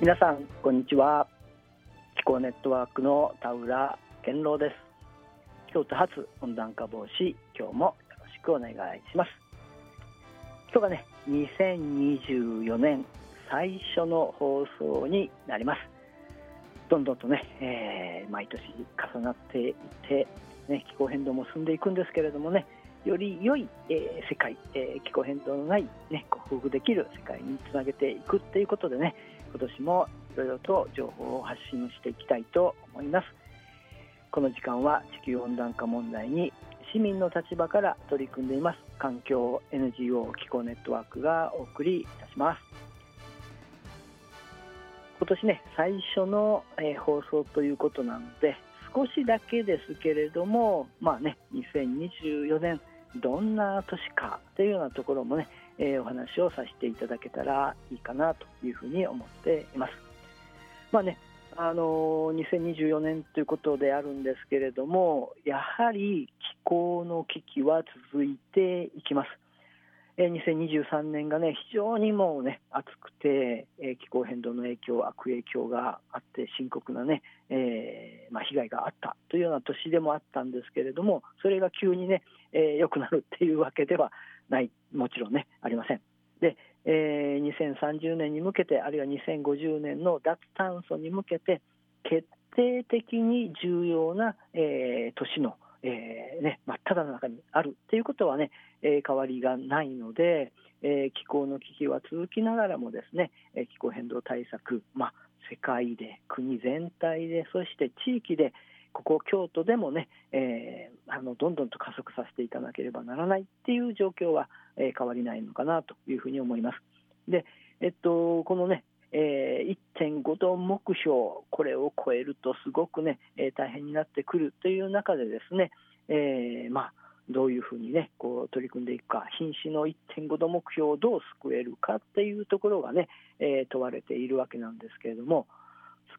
皆さんこんにちは。気候ネットワークの田浦健郎です。京都発温暖化防止今日もよろしくお願いします。今日がね2024年最初の放送になります。どんどんとね、えー、毎年重なっていってね、気候変動も進んでいくんですけれどもねより良い、えー、世界、えー、気候変動のない、ね、克服できる世界につなげていくっていうことでね今年もいろいろと情報を発信していきたいと思います。この時間は地球温暖化問題に市民の立場から取り組んでいます。環境 NGO 気候ネットワークがお送りいたします。今年ね最初の、えー、放送ということなので少しだけですけれどもまあね2024年どんな年かというようなところもね、えー、お話をさせていただけたらいいかなというふうに思っています。まあねあの2024年ということであるんですけれどもやはり気候の危機は続いていきます。2023年がね非常にもうね暑くて、え気候変動の影響悪影響があって深刻なね、えー、まあ、被害があったというような年でもあったんですけれどもそれが急にね良、えー、くなるっていうわけではないもちろんねありません。で、えー、2030年に向けてあるいは2050年の脱炭素に向けて決定的に重要な、えー、年のえーね、真っ只中にあるということはね、えー、変わりがないので、えー、気候の危機は続きながらもですね、えー、気候変動対策、まあ、世界で国全体でそして地域でここ京都でもね、えー、あのどんどんと加速させていかなければならないっていう状況は、えー、変わりないのかなというふうに思います。で、えっと、このね、えー、1.5度目標、これを超えるとすごくね、えー、大変になってくるという中でですね、えー、まあ、どういうふうにね、こう取り組んでいくか、瀕死の1.5度目標をどう救えるかっていうところがね、え問われているわけなんですけれども、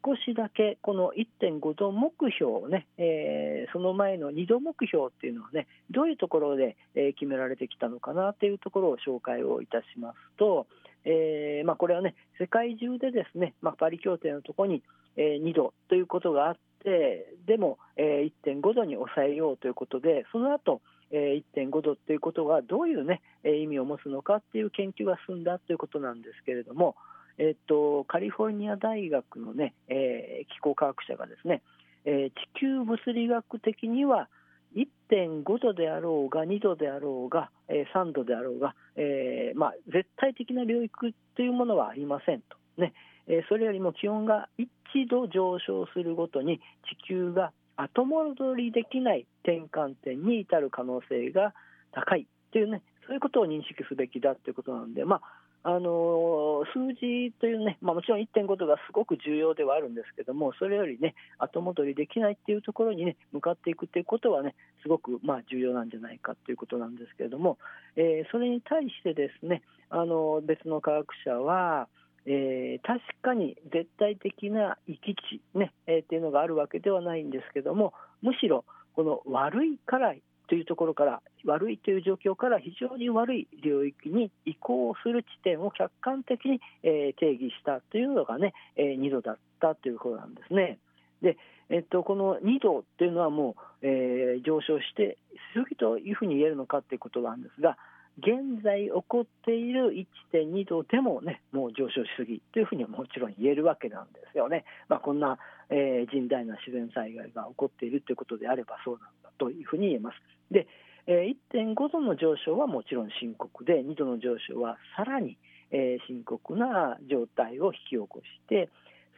少しだけこの1.5度目標をね、えー、その前の2度目標っていうのはね、どういうところで、え決められてきたのかなというところを紹介をいたしますと、えーまあ、これはね、世界中でですね、まあ、パリ協定のところに、え、2度ということがあって、でも、え、1.5度に抑えようということで、その後、えー、1.5度ということがどういう、ね、意味を持つのかっていう研究が進んだということなんですけれども、えーと、カリフォルニア大学のね、えー、気候科学者がですね、えー、地球物理学的には1.5度であろうが2度であろうが、えー、3度であろうが、えーまあ、絶対的な領域というものはありませんと、ね。えー、それよりも気温が1度上昇するごとに地球が後戻りできない転換点に至る可能性が高いというねそういうことを認識すべきだということなので、まあ、あの数字というね、まあ、もちろん1.5度がすごく重要ではあるんですけども、それよりね、後戻りできないっていうところにね、向かっていくっていうことはね、すごくまあ重要なんじゃないかということなんですけれども、えー、それに対してですね、あの別の科学者は、えー、確かに絶対的な行き地ね、えー、っていうのがあるわけではないんですけども、むしろこの悪いからというところから悪いという状況から非常に悪い領域に移行する地点を客観的に、え、定義したというのがね、え、2度だったということなんですね。でえっと、この2度というのはもう、えー、上昇してすぎというふうに言えるのかということなんですが現在起こっている1.2度でもねもう上昇しすぎというふうにはもちろん言えるわけなんですよね。まあ、こんな、えー、甚大な自然災害が起こっているということであればそうなんだというふうに言えます。で、えー、1.5度の上昇はもちろん深刻で2度の上昇はさらに、えー、深刻な状態を引き起こして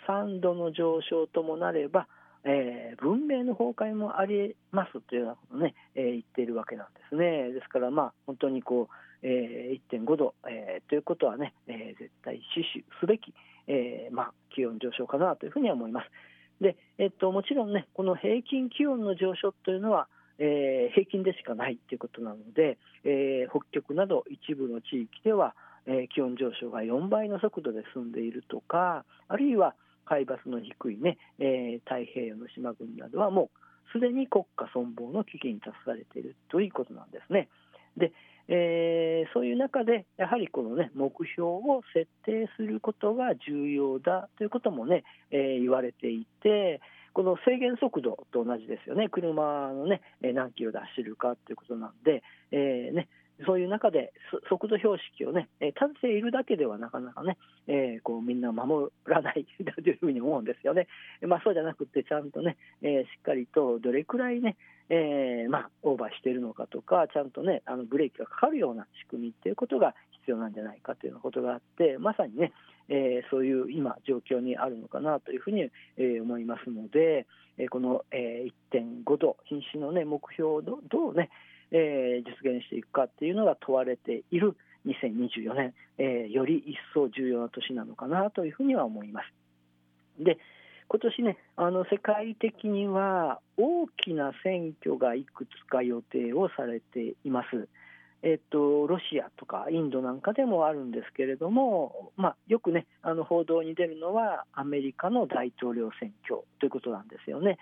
3度の上昇ともなれば、えー、文明の崩壊もありますというようなことをね、えー、言っているわけなんですね。ですから、まあ、本当にこう、えー、1.5度、えー、ということはね、えー、絶対死守すべき、えーまあ、気温上昇かなというふうには思います。で、えっと、もちろんね、この平均気温の上昇というのは、えー、平均でしかないということなので、えー、北極など一部の地域では、えー、気温上昇が4倍の速度で進んでいるとかあるいは海抜の低いね、えー、太平洋の島国などはもうすでに国家存亡の危機に立たされているということなんですね。でえー、そういう中で、やはりこの、ね、目標を設定することが重要だということもね、えー、言われていて、この制限速度と同じですよね、車のね、何キロで走るかということなんで、えーね、そういう中で速度標識をね、立てているだけではなかなかね、えー、こうみんな守らないというふうに思うんですよね。まあ、そうじゃなくて、ちゃんとね、えー、しっかりとどれくらいね、えー、まあ、オーバーしているのかとか、ちゃんとね、あのブレーキがかかるような仕組みっていうことが必要なんじゃないかというようなことがあって、まさにね、えー、そういう今、状況にあるのかなというふうに、えー、思いますので、えー、この、えー、1.5度、瀕死の、ね、目標をどうね、えー、実現していくかっていうのが問われている2024年、えー、より一層重要な年なのかなというふうには思います。で今年ね、あの世界的には大きな選挙がいくつか予定をされています。えっと、ロシアとかインドなんかでもあるんですけれども、まあ、よくね、あの報道に出るのはアメリカの大統領選挙ということなんですよね。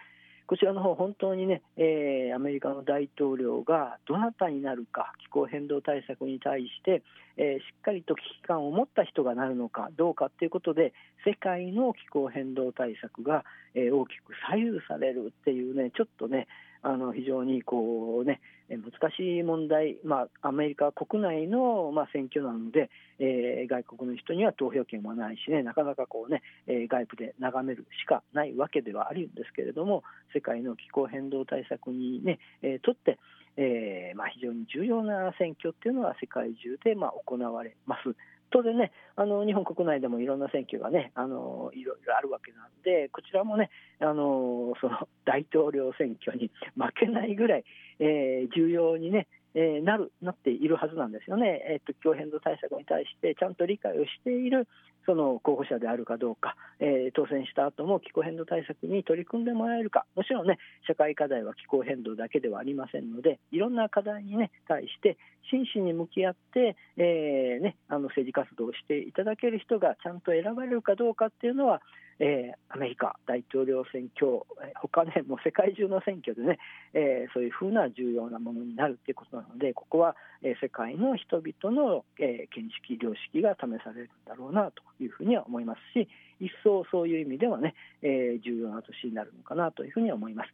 こちらの方本当にね、えー、アメリカの大統領がどなたになるか、気候変動対策に対して、えー、しっかりと危機感を持った人がなるのかどうかということで、世界の気候変動対策が、えー、大きく左右されるっていうね、ちょっとね、あの非常にこう、ね、難しい問題、まあ、アメリカ国内の、まあ、選挙なので、えー、外国の人には投票権もないしね、なかなかこう、ね、えー、外部で眺めるしかないわけではあるんですけれども、世界の気候変動対策にね、えー、とって、えーまあ、非常に重要な選挙っていうのは世界中でまあ行われます。当然ね、あの日本国内でもいろんな選挙がね、あのいろいろあるわけなんで、こちらもね、あのその大統領選挙に負けないぐらい、えー、重要にね、えー、なるなっているはずなんですよね、えーと、気候変動対策に対してちゃんと理解をしているその候補者であるかどうか、えー、当選した後も気候変動対策に取り組んでもらえるか、もちろんね、社会課題は気候変動だけではありませんので、いろんな課題に、ね、対して真摯に向き合って、えーね、あの政治活動をしていただける人がちゃんと選ばれるかどうかっていうのは、えー、アメリカ大統領選挙、えー、他ね、もう世界中の選挙でね、えー、そういうふうな重要なものになるということなので、ここは、えー、世界の人々の、えー、見識、良識が試されるんだろうなというふうには思いますし、一層そういう意味ではね、えー、重要な年になるのかなというふうには思います。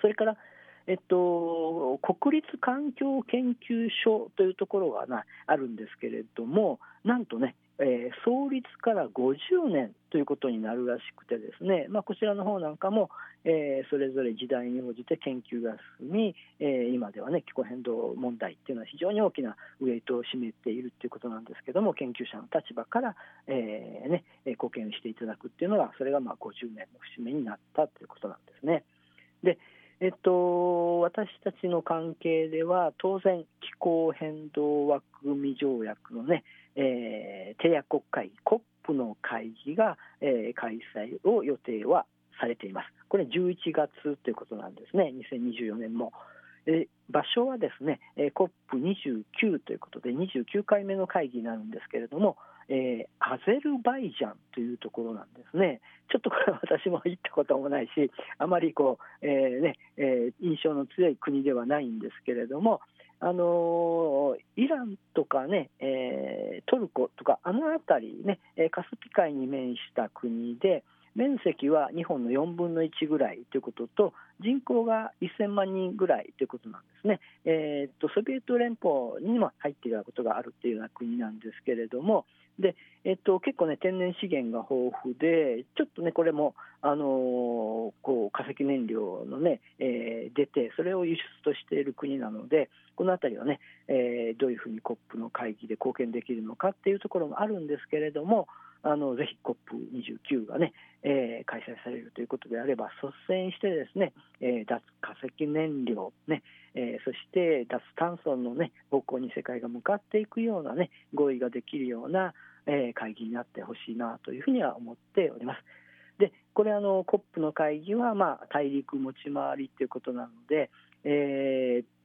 それからえっと、国立環境研究所というところがなあるんですけれども、なんとね、えー、創立から50年ということになるらしくてですね、まあ、こちらの方なんかも、えー、それぞれ時代に応じて研究が進み、えー、今ではね気候変動問題っていうのは非常に大きなウエイトを占めているということなんですけども研究者の立場から、えーね、貢献していただくっていうのがそれがまあ50年の節目になったということなんですね。でえっと、私たちの関係では当然気候変動枠組み条約のね、えー、締約国会 COP の会議が、えー、開催を予定はされています。これ11月ということなんですね、2024年も。え場所はですね、えー、COP29 ということで29回目の会議になるんですけれども、えー、アゼルバイジャンというところなんですね。ちょっとこれは私も行ったこともないし、あまりこう、えー、ねえー、印象の強い国ではないんですけれども、あのイランとかね、えー、トルコとか、あの辺りね、カスピ海に面した国で、面積は日本の4分の1ぐらいということと、人口が1000万人ぐらいということなんですね、えーと、ソビエト連邦にも入っていたことがあるというような国なんですけれども、でえっと、結構ね、天然資源が豊富で、ちょっとね、これも、あのー、こう化石燃料のね、えー、出て、それを輸出としている国なので、このあたりはね、えー、どういうふうに COP の会議で貢献できるのかっていうところもあるんですけれども、あのぜひ COP29 がね、えー、開催されるということであれば、率先してですね、えー、脱化石燃料、ねえー、そして脱炭素の、ね、方向に世界が向かっていくような、ね、合意ができるような、えー、会議になってほしいなというふうには思っております。でこれあの COP の会議は、まあ、大陸持ち回りということなので、えー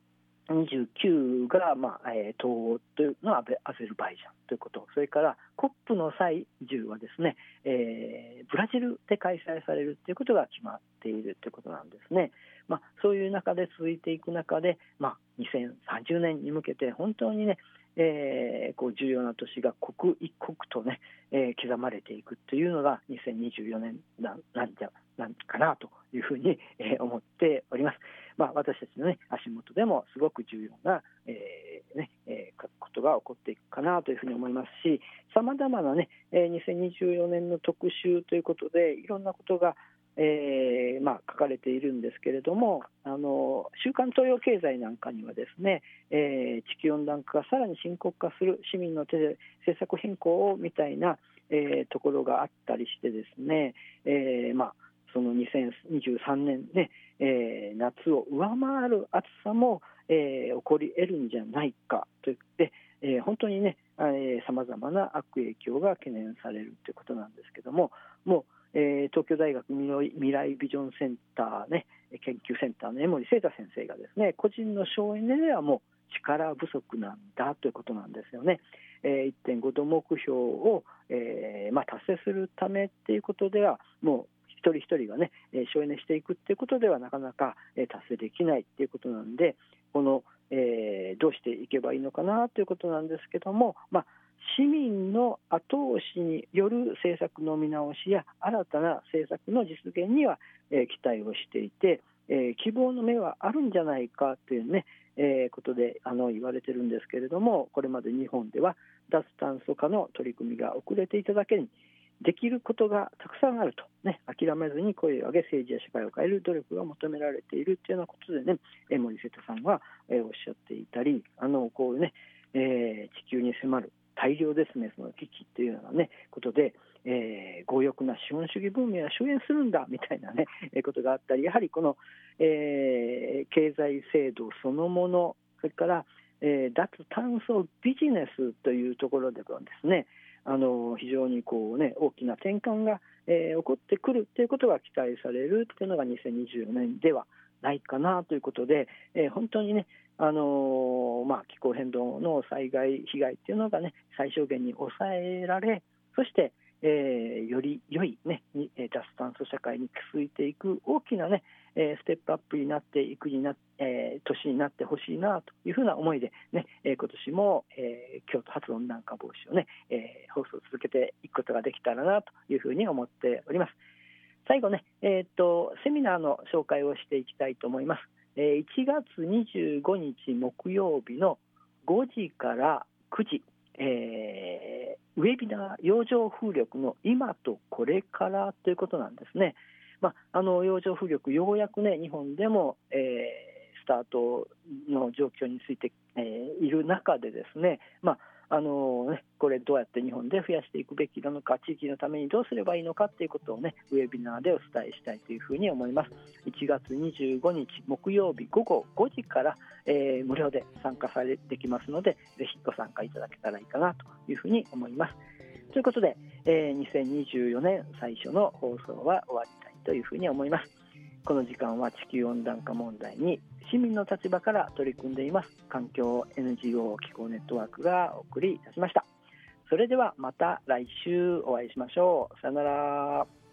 29が、まあえー、東欧というのはアゼルバイジャンということそれからコップの際10はですね、えー、ブラジルで開催されるということが決まっているということなんですね。まあ、そういう中で続いていく中で、まあ、2030年に向けて本当にね、えー、こう重要な年が刻一刻とね、えー、刻まれていくというのが2024年なんじゃなんかなというふうに、えー、思っております。まあ、私たちの、ね、足元でもすごく重要な、えーねえー、ことが起こっていくかなというふうに思いますしさまざまな、ね、えー、2024年の特集ということでいろんなことがえーまあ、書かれているんですけれどもあの週刊東洋経済なんかにはですね、えー、地球温暖化がさらに深刻化する市民の手で政策変更をみたいな、えー、ところがあったりしてですね、えーまあ、その2023年ね、えー、夏を上回る暑さも、えー、起こり得るんじゃないかと言って、えー、本当にねさまざまな悪影響が懸念されるということなんですけどももうえー、東京大学未来ビジョンセンター、ね、研究センターの江森聖太先生がですね個人の省エネではもう力不足なんだということなんですよね。えー、1.5度目標を、えーまあ、達成するためっていうことではもう一人一人がねえ省エネしていくっていうことではなかなか、えー、達成できないっていうことなんでこの、えー、どうしていけばいいのかなということなんですけども、まあ、市民の後押しによる政策の見直しや新たな政策の実現には、え、期待をしていて、え、希望の目はあるんじゃないかというね、え、ことであの言われてるんですけれどもこれまで日本では脱炭素化の取り組みが遅れていただけにできることがたくさんあると、ね、諦めずに声を上げ政治や社会を変える努力が求められているというようなことでね森瀬戸さんは、おっしゃっていたりあのこうね、えー、地球に迫る大量ですねその危機というような、ね、ことで、えー、強欲な資本主義文明は終焉するんだみたいな、ね、ことがあったりやはりこの、えー、経済制度そのものそれから、えー、脱炭素ビジネスというところではですねあの非常にこう、ね、大きな転換が、えー、起こってくるということが期待されるというのが2024年ではないかなということで、えー、本当にねあのまあ、気候変動の災害被害っていうのが、ね、最小限に抑えられそして、えー、より良い、ね、脱炭素社会に続いていく大きな、ね、えステップアップになっていくになっ、えー、年になってほしいなというふうな思いで、ねえ今年も、えー、京都発温暖化防止をね、え放送を続けていくことができたらなというふうに思っております。最後ね、えー、っとセミナーの紹介をしていきたいと思います。1月25日木曜日の5時から9時、えー、ウェビナー洋上風力の今とこれからということなんですね。まあ、あの洋上風力ようやくね日本でも、えー、タートの状況について、えー、いる中でですね、まああのね、これどうやって日本で増やしていくべきなのか地域のためにどうすればいいのかということをねウェビナーでお伝えしたいというふうに思います。1月25日木曜日午後5時から、えー、無料で参加されてきますのでぜひご参加いただけたらいいかなというふうに思います。ということで、えー、2024年最初の放送は終わりたいというふうに思います。この時間は地球温暖化問題に市民の立場から取り組んでいます。環境 NGO 気候ネットワークがお送りいたしました。それではまた来週お会いしましょう。さよなら。